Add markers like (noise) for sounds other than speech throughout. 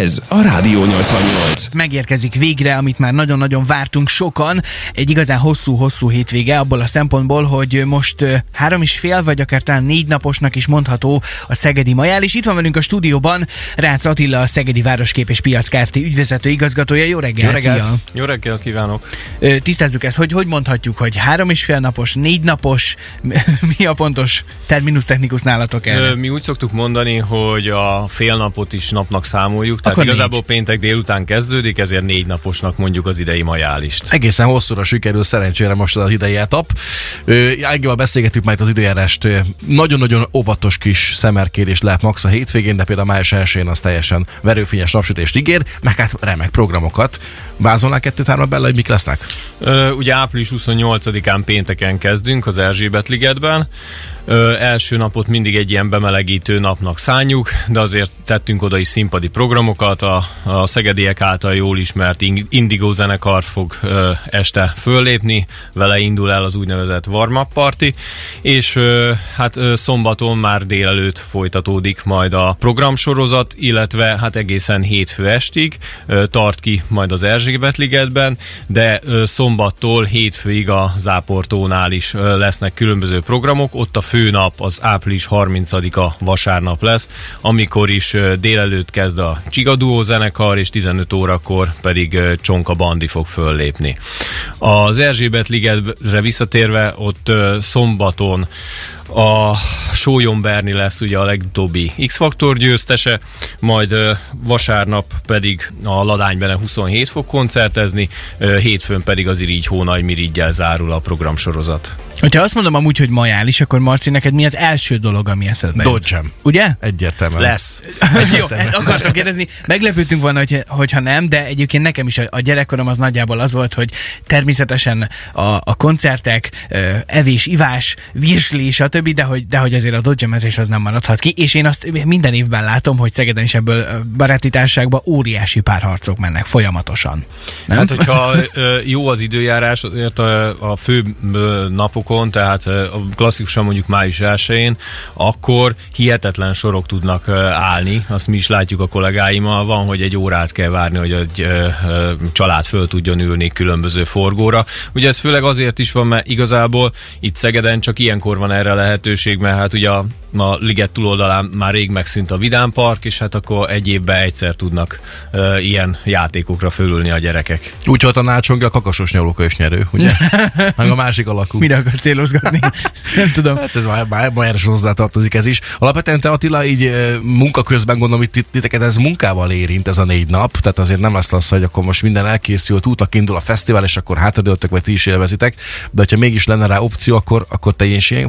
Ez a Rádió 88. Megérkezik végre, amit már nagyon-nagyon vártunk sokan. Egy igazán hosszú-hosszú hétvége abból a szempontból, hogy most három és fél, vagy akár talán négy naposnak is mondható a Szegedi Majál, és itt van velünk a stúdióban Rácz Attila, a Szegedi Városkép és Piac Kft. ügyvezető igazgatója. Jó reggelt! Jó reggelt! Szia! Jó reggelt kívánok! Tisztázzuk ezt, hogy hogy mondhatjuk, hogy három és fél napos, négy napos, mi (laughs) a pontos terminus technikus nálatok erre? Mi úgy szoktuk mondani, hogy a fél napot is napnak számoljuk, tehát Akkor igazából négy. péntek délután kezdődik, ezért négy naposnak mondjuk az idei majálist. Egészen hosszúra sikerül szerencsére most az idei etap. Ágival beszélgetünk majd az időjárást. Nagyon-nagyon óvatos kis szemerkérés lehet max a hétvégén, de például május 1 az teljesen verőfényes napsütést ígér, meg hát remek programokat. Vázolnál kettőt három bele, hogy mik lesznek? Ö, ugye április 28-án pénteken kezdünk az Erzsébet ligetben. Ö, első napot mindig egy ilyen bemelegítő napnak szánjuk, de azért tettünk oda is színpadi programokat. A, a szegediek által jól ismert In- Indigo zenekar fog ö, este föllépni, vele indul el az úgynevezett warm-up party, és ö, hát ö, szombaton már délelőtt folytatódik majd a programsorozat, illetve hát egészen hétfő estig ö, tart ki majd az Erzsébet ligetben, de ö, szombattól hétfőig a Záportónál is ö, lesznek különböző programok. Ott a fő nap az április 30-a vasárnap lesz, amikor is délelőtt kezd a Csigaduó zenekar, és 15 órakor pedig Csonka Bandi fog föllépni. Az Erzsébet ligetre visszatérve, ott szombaton a Sólyom Berni lesz ugye a legutóbbi X-Faktor győztese, majd vasárnap pedig a Ladánybene 27 fog koncertezni, hétfőn pedig az Irigy Hónagy Mirigyel zárul a programsorozat. Hogyha azt mondom amúgy, hogy majális, akkor Marci, neked mi az első dolog, ami eszedbe jut? Dodgem. Ugye? Egyértelműen. Lesz. Jó, akartam kérdezni, meglepődtünk volna, hogy, hogyha nem, de egyébként nekem is a, a gyerekkorom az nagyjából az volt, hogy természetesen a, a koncertek, evés, ivás, virsli, stb., de hogy, de hogy azért a dodgemezés az nem maradhat ki, és én azt minden évben látom, hogy Szegeden is ebből baráti társaságban óriási párharcok mennek folyamatosan. Nem? Hát, hogyha jó az időjárás, azért a, a fő napokon, tehát a klasszikusan mondjuk május 1-én, akkor hihetetlen sorok tudnak állni. Azt mi is látjuk a kollégáimmal. Van, hogy egy órát kell várni, hogy egy család föl tudjon ülni különböző forgóra. Ugye ez főleg azért is van, mert igazából itt Szegeden csak ilyenkor van erre lehetőség, mert hát ugye a, a liget túloldalán már rég megszűnt a Vidám Park, és hát akkor egy évben egyszer tudnak ö, ilyen játékokra fölülni a gyerekek. Úgy volt a nácsongi a kakasos nyalóka is nyerő, ugye? (laughs) Meg a másik alakú. Mire akarsz célozgatni? (laughs) nem tudom. Hát ez már, már, már is hozzá tartozik ez is. Alapvetően te Attila, így ö, munka közben gondolom, tit- titeket ez munkával érint ez a négy nap, tehát azért nem lesz az, hogy akkor most minden elkészült, útak indul a fesztivál, és akkor hátradőltök, vagy ti is élvezitek, de hogyha mégis lenne rá opció, akkor, akkor te ilyen, ilyen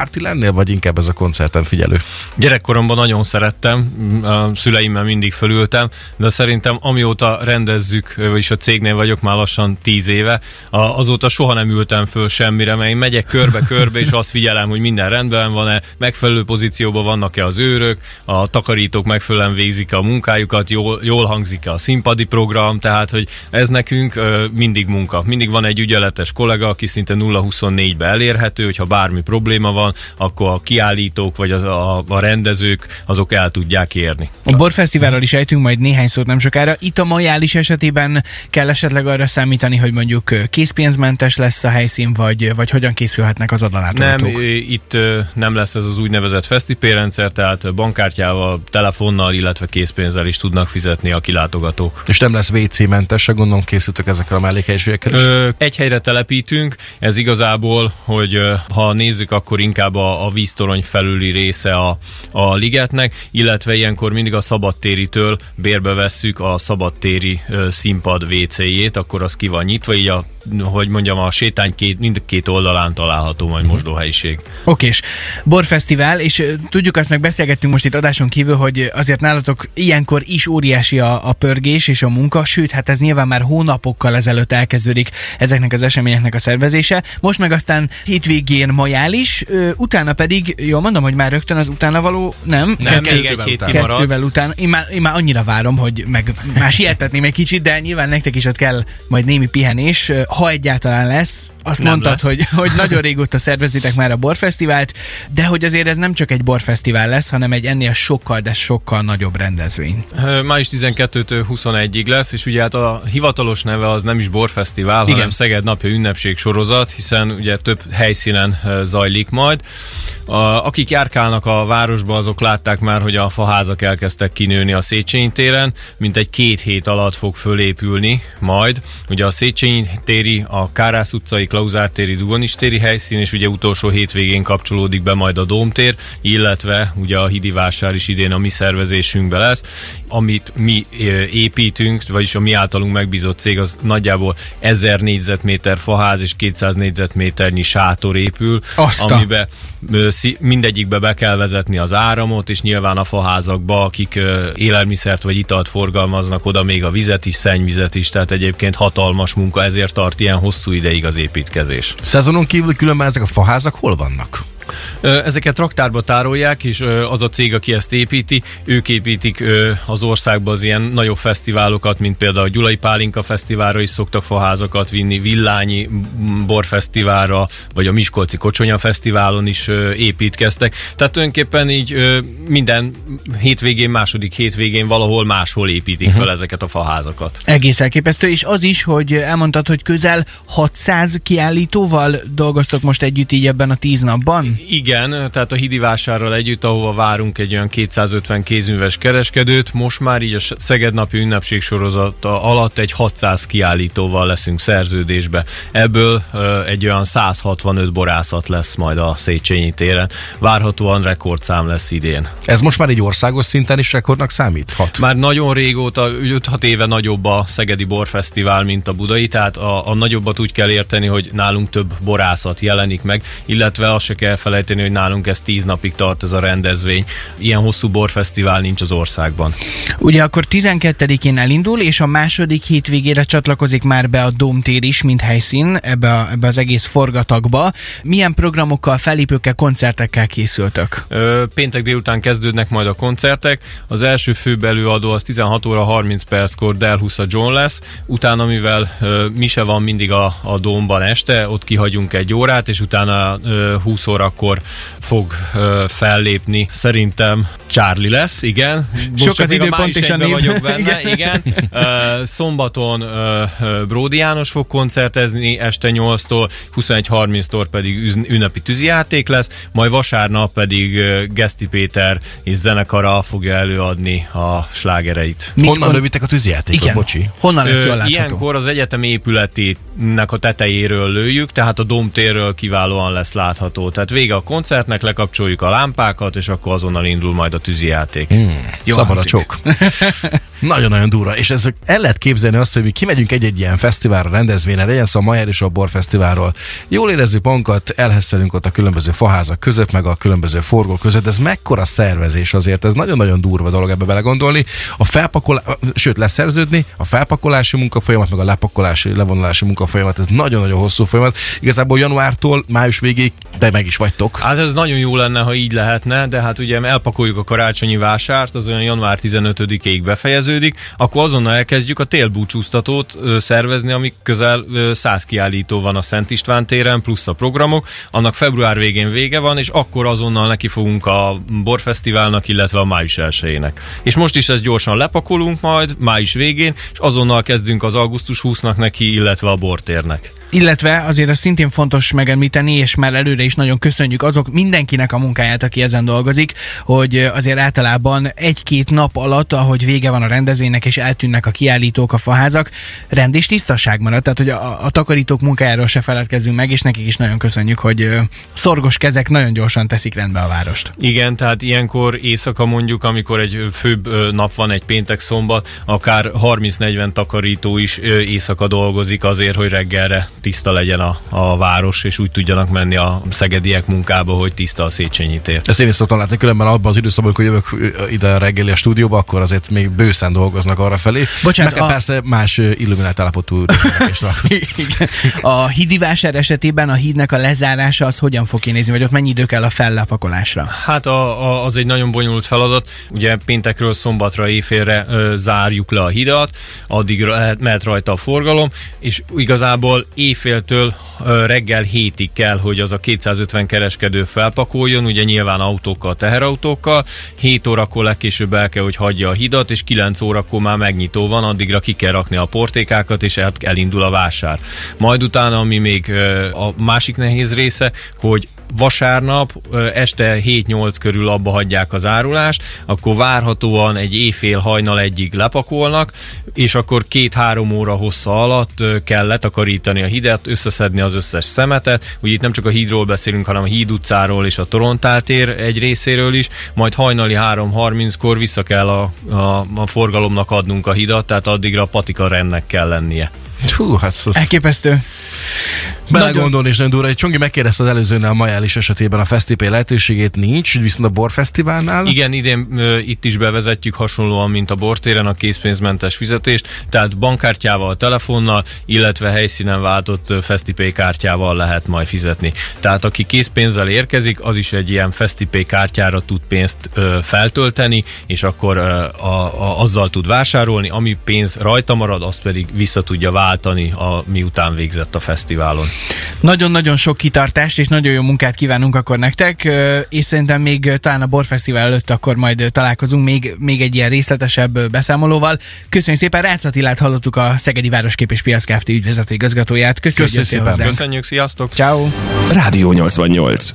forgópárti lennél, vagy inkább ez a koncerten figyelő? Gyerekkoromban nagyon szerettem, a szüleimmel mindig fölültem, de szerintem amióta rendezzük, vagyis a cégnél vagyok már lassan tíz éve, azóta soha nem ültem föl semmire, mert én megyek körbe-körbe, és azt figyelem, hogy minden rendben van-e, megfelelő pozícióban vannak-e az őrök, a takarítók megfelelően végzik a munkájukat, jól, jól hangzik-e a színpadi program, tehát hogy ez nekünk mindig munka. Mindig van egy ügyeletes kollega, aki szinte 0-24-be elérhető, hogyha bármi probléma van, akkor a kiállítók vagy az, a, a rendezők azok el tudják érni. A Borfesztiválról is ejtünk majd néhány szót nem sokára. Itt a majális esetében kell esetleg arra számítani, hogy mondjuk készpénzmentes lesz a helyszín, vagy, vagy hogyan készülhetnek az Nem, adalátogatók? ö, itt nem lesz ez az úgynevezett fesztipé rendszer, tehát bankkártyával, telefonnal, illetve készpénzzel is tudnak fizetni a kilátogatók. És nem lesz WC-mentes, se gondolom készültök ezekkel a mellékhelyiségekkel is. Ö, egy helyre telepítünk, ez igazából, hogy ha nézzük, akkor inkább a, a víztorony felüli része a, a ligetnek, illetve ilyenkor mindig a szabadtéritől bérbe vesszük a szabadtéri színpad WC-jét, akkor az ki van nyitva, így a, hogy mondjam, a sétány két, mindkét oldalán található majd mosdóhelyiség. Okés. Borfesztivál, és tudjuk azt meg beszélgettünk most itt adáson kívül, hogy azért nálatok ilyenkor is óriási a, a pörgés és a munka, sőt, hát ez nyilván már hónapokkal ezelőtt elkezdődik ezeknek az eseményeknek a szervezése. Most meg aztán hétvégén majális, ö, utána pedig, jól mondom, hogy már rögtön az utána való, nem? Nem, Kettő- még egy hét után. kimarad. Kettővel után. Én már, én már annyira várom, hogy meg már sietetném egy kicsit, de nyilván nektek is ott kell majd némi pihenés. Ha egyáltalán lesz, azt Nem mondtad, lesz. hogy, hogy nagyon régóta szervezitek már a borfesztivált, de hogy azért ez nem csak egy borfesztivál lesz, hanem egy ennél sokkal, de sokkal nagyobb rendezvény. Május 12-től 21-ig lesz, és ugye hát a hivatalos neve az nem is borfesztivál, Igen. hanem Szeged napja ünnepség sorozat, hiszen ugye több helyszínen zajlik majd. A, akik járkálnak a városba, azok látták már, hogy a faházak elkezdtek kinőni a Széchenyi téren, mint egy két hét alatt fog fölépülni majd. Ugye a Széchenyi téri, a Kárász utcai, Klauzár téri, Dugonis téri helyszín, és ugye utolsó hétvégén kapcsolódik be majd a Dómtér, illetve ugye a Hidi vásár is idén a mi szervezésünkbe lesz. Amit mi építünk, vagyis a mi általunk megbízott cég, az nagyjából 1000 négyzetméter faház és 200 négyzetméternyi sátor épül, Azt a- amibe ö, szí- mindegyikbe be kell vezetni az áramot, és nyilván a faházakba, akik élelmiszert vagy italt forgalmaznak, oda még a vizet is, szennyvizet is, tehát egyébként hatalmas munka, ezért tart ilyen hosszú ideig az építkezés. Szezonon kívül különben ezek a faházak hol vannak? Ezeket raktárba tárolják, és az a cég, aki ezt építi, ők építik az országba az ilyen nagyobb fesztiválokat, mint például a Gyulai Pálinka Fesztiválra is szoktak faházakat vinni, Villányi m, Borfesztiválra, vagy a Miskolci Kocsonya Fesztiválon is építkeztek. Tehát tulajdonképpen így minden hétvégén, második hétvégén valahol máshol építik Mhm. fel ezeket a faházakat. Egész elképesztő, és az is, hogy elmondtad, hogy közel 600 kiállítóval dolgoztok most együtt így ebben a tíz napban? Igen, tehát a Hidi vásárral együtt, ahova várunk egy olyan 250 kézműves kereskedőt, most már így a Szeged napi ünnepség sorozata alatt egy 600 kiállítóval leszünk szerződésbe. Ebből egy olyan 165 borászat lesz majd a Széchenyi téren. Várhatóan rekordszám lesz idén. Ez most már egy országos szinten is rekordnak számíthat? Már nagyon régóta, 5-6 éve nagyobb a Szegedi Borfesztivál, mint a budai, tehát a, a nagyobbat úgy kell érteni, hogy nálunk több borászat jelenik meg, illetve azt se kell felejteni, hogy nálunk ez 10 napig tart ez a rendezvény. Ilyen hosszú borfesztivál nincs az országban. Ugye akkor 12-én elindul, és a második hétvégére csatlakozik már be a Domtér is, mint helyszín ebbe, a, ebbe az egész forgatagba. Milyen programokkal, felépőkkel, koncertekkel készültök? Ö, Péntek délután kezdődnek majd a koncertek. Az első főbb előadó az 16 óra 30 perckor Del Husa John lesz. Utána, mivel ö, mise van mindig a, a Dómban este, ott kihagyunk egy órát, és utána ö, 20 órakor fog ö, fellépni. Szerintem Charlie lesz, igen. Most Sok az időpont és a név. vagyok benne, (laughs) igen. Ö, szombaton ö, Bródi János fog koncertezni este 8-tól, 21.30-tól pedig ünnepi tűzijáték lesz, majd vasárnap pedig Geszti Péter és zenekara fogja előadni a slágereit. Mit Honnan lövitek a tűzjátékot, Igen. bocsi? Honnan lesz Ö, jól látható? Ilyenkor az egyetem épületének a tetejéről lőjük, tehát a domtérről kiválóan lesz látható. Tehát vége a koncertnek, lekapcsoljuk a lámpákat, és akkor azonnal indul majd a tűzijáték. Hmm. Jó Szabad a csok. (laughs) Nagyon-nagyon durva. És ez el lehet képzelni azt, hogy mi kimegyünk egy-egy ilyen fesztiválra, rendezvényre, legyen szó a Majer és a Borfesztiválról. Jól érezzük magunkat, elhesszelünk ott a különböző faházak között, meg a különböző forgók között. Ez mekkora szervezés azért, ez nagyon-nagyon durva dolog ebbe belegondolni. A felpakolás, sőt leszerződni, a felpakolási munkafolyamat, meg a lepakolási, levonulási munkafolyamat, ez nagyon-nagyon hosszú folyamat. Igazából januártól május végéig, de meg is vagytok. Hát ez nagyon jó lenne, ha így lehetne, de hát ugye elpakoljuk a karácsonyi vásárt, az olyan január 15-ig befejeződik, akkor azonnal elkezdjük a télbúcsúztatót szervezni, amik közel ö, 100 kiállító van a Szent István téren, plusz a programok. Annak február végén vége van, és akkor azonnal neki fogunk a borfesztiválnak, illetve a május 1 És most is ezt gyorsan lepakolunk majd, május végén, és azonnal kezdünk az augusztus 20-nak neki, illetve a bortérnek. Illetve azért az szintén fontos megemlíteni, és már előre is nagyon köszönjük azok mindenkinek a munkáját, aki ezen dolgozik, hogy azért általában egy-két nap alatt, ahogy vége van a rendezvénynek, és eltűnnek a kiállítók, a faházak, rend és tisztaság marad. Tehát, hogy a, a takarítók munkájáról se feledkezzünk meg, és nekik is nagyon köszönjük, hogy szorgos kezek nagyon gyorsan teszik rendbe a várost. Igen, tehát ilyenkor éjszaka mondjuk, amikor egy főbb nap van, egy péntek-szombat, akár 30-40 takarító is éjszaka dolgozik azért, hogy reggelre tiszta legyen a, a város, és úgy tudjanak menni a szegediek munkába, hogy tiszta a Széchenyi tér. Ezt én is szoktam látni, különben abban az időszakban, amikor jövök ide a reggeli a stúdióba, akkor azért még bőszen dolgoznak arra felé. Bocsánat, kell a- persze más illuminált állapotú. (laughs) A hídi vásár esetében a hídnek a lezárása az hogyan fog kinézni, vagy ott mennyi idő kell a fellepakolásra? Hát a, a, az egy nagyon bonyolult feladat. Ugye péntekről szombatra éjfélre ö, zárjuk le a hidat, addig lehet, mehet rajta a forgalom, és igazából éjféltől reggel hétig kell, hogy az a 250 kereskedő felpakoljon, ugye nyilván autókkal, teherautókkal, 7 órakor legkésőbb el kell, hogy hagyja a hidat, és 9 órakor már megnyitó van, addigra ki kell rakni a portékákat, és el- elindul a vásár. Majd utána, ami még a másik nehéz része, hogy vasárnap este 7-8 körül abba hagyják az árulást, akkor várhatóan egy éjfél hajnal egyig lepakolnak, és akkor két-három óra hossza alatt kell letakarítani a hidet, összeszedni az összes szemetet. Ugye itt nem csak a hídról beszélünk, hanem a híd utcáról és a Torontál tér egy részéről is, majd hajnali 3.30-kor vissza kell a, a, a forgalomnak adnunk a hidat, tehát addigra a patika rendnek kell lennie. Hú, hát az Elképesztő. Belegondolni és nem durva. Egy Csongi megkérdezte az előzőnél a Majális esetében a fesztivál lehetőségét nincs, viszont a Borfesztiválnál Igen, idén ö, itt is bevezetjük hasonlóan, mint a bortéren a készpénzmentes fizetést, tehát bankkártyával, telefonnal, illetve helyszínen váltott ö, FestiPay kártyával lehet majd fizetni. Tehát aki készpénzzel érkezik, az is egy ilyen FestiPay kártyára tud pénzt ö, feltölteni, és akkor ö, a, a, azzal tud vásárolni, ami pénz rajta marad, azt pedig vissza tudja váltani, a, miután végzett a fesztiválon. Nagyon-nagyon sok kitartást és nagyon jó munkát kívánunk akkor nektek, és szerintem még talán a Borfesztivál előtt akkor majd találkozunk még, még egy ilyen részletesebb beszámolóval. Köszönjük szépen, Rácz Attilát hallottuk a Szegedi Városkép és Piac Kft. ügyvezető igazgatóját. Köszönjük, Köszönjük szépen. hozzánk. Köszönjük, sziasztok! Ciao. Rádió 88.